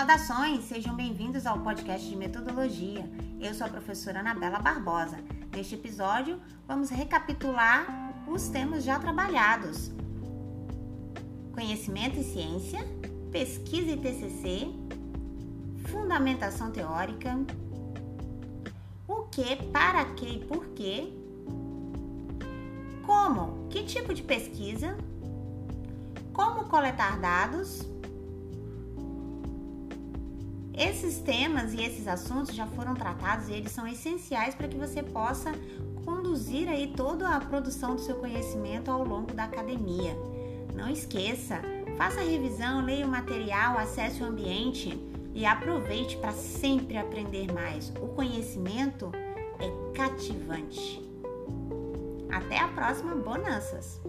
Saudações, sejam bem-vindos ao podcast de metodologia. Eu sou a professora Anabela Barbosa. Neste episódio, vamos recapitular os temas já trabalhados: conhecimento e ciência, pesquisa e TCC, fundamentação teórica, o que, para que e por quê, como, que tipo de pesquisa, como coletar dados. Esses temas e esses assuntos já foram tratados e eles são essenciais para que você possa conduzir aí toda a produção do seu conhecimento ao longo da academia. Não esqueça, faça a revisão, leia o material, acesse o ambiente e aproveite para sempre aprender mais. O conhecimento é cativante. Até a próxima, bonanças!